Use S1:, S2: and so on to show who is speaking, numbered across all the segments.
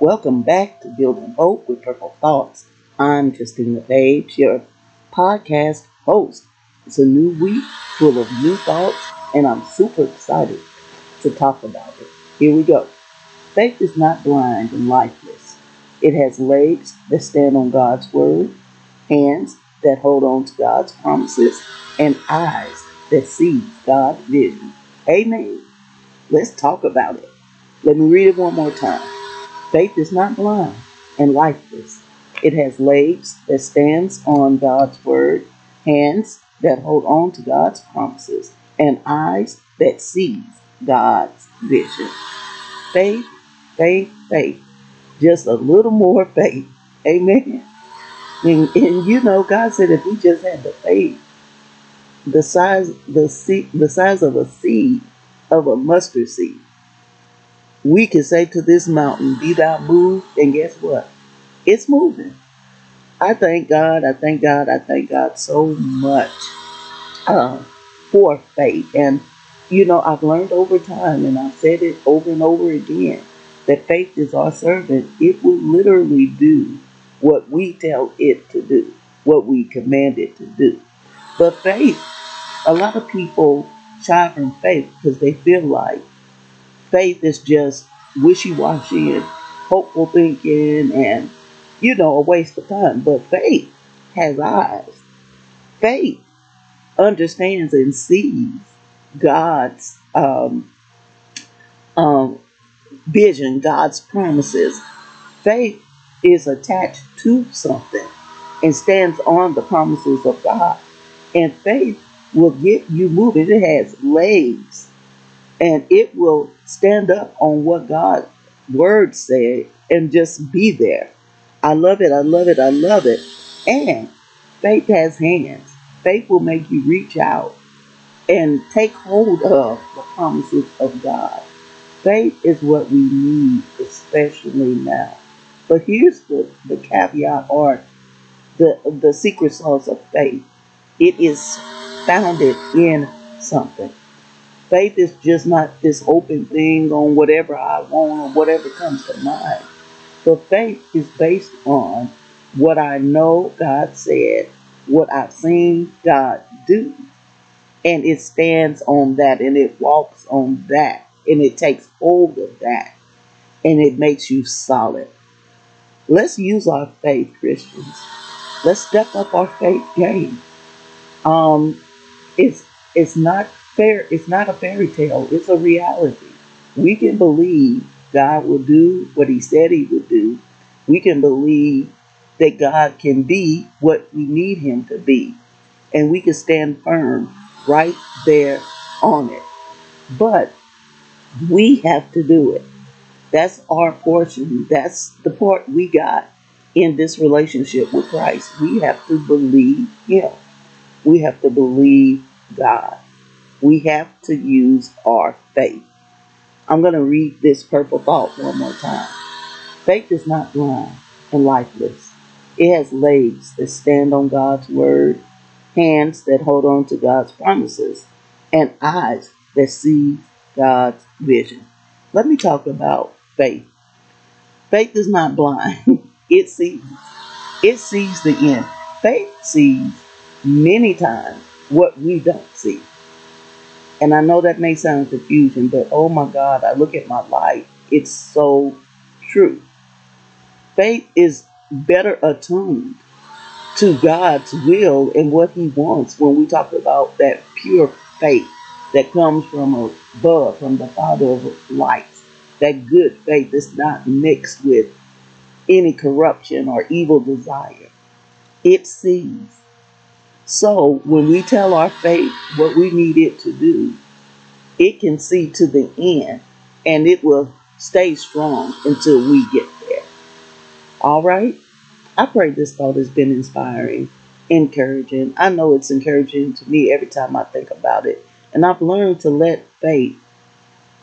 S1: Welcome back to Building Hope with Purple Thoughts. I'm Justina Page, your podcast host. It's a new week full of new thoughts, and I'm super excited to talk about it. Here we go. Faith is not blind and lifeless. It has legs that stand on God's word, hands that hold on to God's promises, and eyes that see God's vision. Amen. Let's talk about it. Let me read it one more time. Faith is not blind and lifeless. It has legs that stands on God's word, hands that hold on to God's promises, and eyes that sees God's vision. Faith, faith, faith. Just a little more faith. Amen. And, and you know, God said if we just had the faith, the size, the seed, the size of a seed of a mustard seed, we can say to this mountain, Be thou moved, and guess what? It's moving. I thank God, I thank God, I thank God so much uh, for faith. And, you know, I've learned over time, and I've said it over and over again, that faith is our servant. It will literally do what we tell it to do, what we command it to do. But faith, a lot of people shy from faith because they feel like faith is just wishy washy and hopeful thinking and, you know, a waste of time. But faith has eyes. Faith understands and sees God's um, um, vision, God's promises. Faith is attached to something and stands on the promises of God. And faith will get you moving. It has legs and it will stand up on what God's word say and just be there. I love it. I love it. I love it. And faith has hands. Faith will make you reach out and take hold of the promises of God. Faith is what we need, especially now. But here's the, the caveat or the, the secret sauce of faith it is founded in something. Faith is just not this open thing on whatever I want or whatever comes to mind. But faith is based on what I know God said, what I've seen God do. And it stands on that and it walks on that and it takes hold of that and it makes you solid. Let's use our faith, Christians. Let's step up our faith game. Um, it's it's not fair it's not a fairy tale, it's a reality. We can believe God will do what he said he would do. We can believe that God can be what we need him to be. And we can stand firm right there on it. But we have to do it. That's our portion. That's the part we got in this relationship with Christ. We have to believe Him. We have to believe God we have to use our faith. I'm going to read this purple thought one more time. Faith is not blind and lifeless. It has legs that stand on God's word, hands that hold on to God's promises, and eyes that see God's vision. Let me talk about faith. Faith is not blind. it sees. It sees the end. Faith sees many times what we don't see. And I know that may sound confusion, but oh my God, I look at my life. It's so true. Faith is better attuned to God's will and what He wants when we talk about that pure faith that comes from above, from the Father of lights. That good faith is not mixed with any corruption or evil desire. It sees so when we tell our faith what we need it to do, it can see to the end and it will stay strong until we get there. All right? I pray this thought has been inspiring, encouraging. I know it's encouraging to me every time I think about it. And I've learned to let faith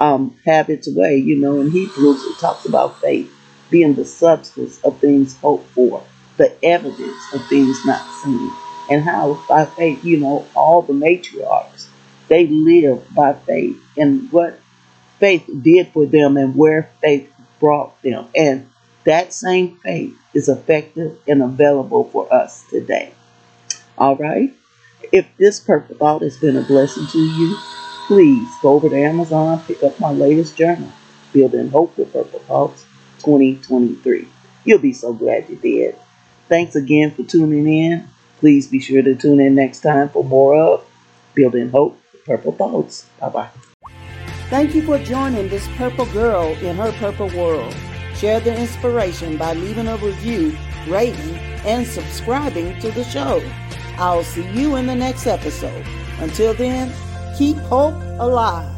S1: um, have its way. You know, in Hebrews, it talks about faith being the substance of things hoped for, the evidence of things not seen. And how by faith, you know, all the matriarchs, they lived by faith and what faith did for them and where faith brought them. And that same faith is effective and available for us today. All right? If this purple thought has been a blessing to you, please go over to Amazon, pick up my latest journal, Building Hope with Purple Thoughts 2023. You'll be so glad you did. Thanks again for tuning in. Please be sure to tune in next time for more of Building Hope Purple Thoughts. Bye bye.
S2: Thank you for joining this purple girl in her purple world. Share the inspiration by leaving a review, rating, and subscribing to the show. I'll see you in the next episode. Until then, keep hope alive.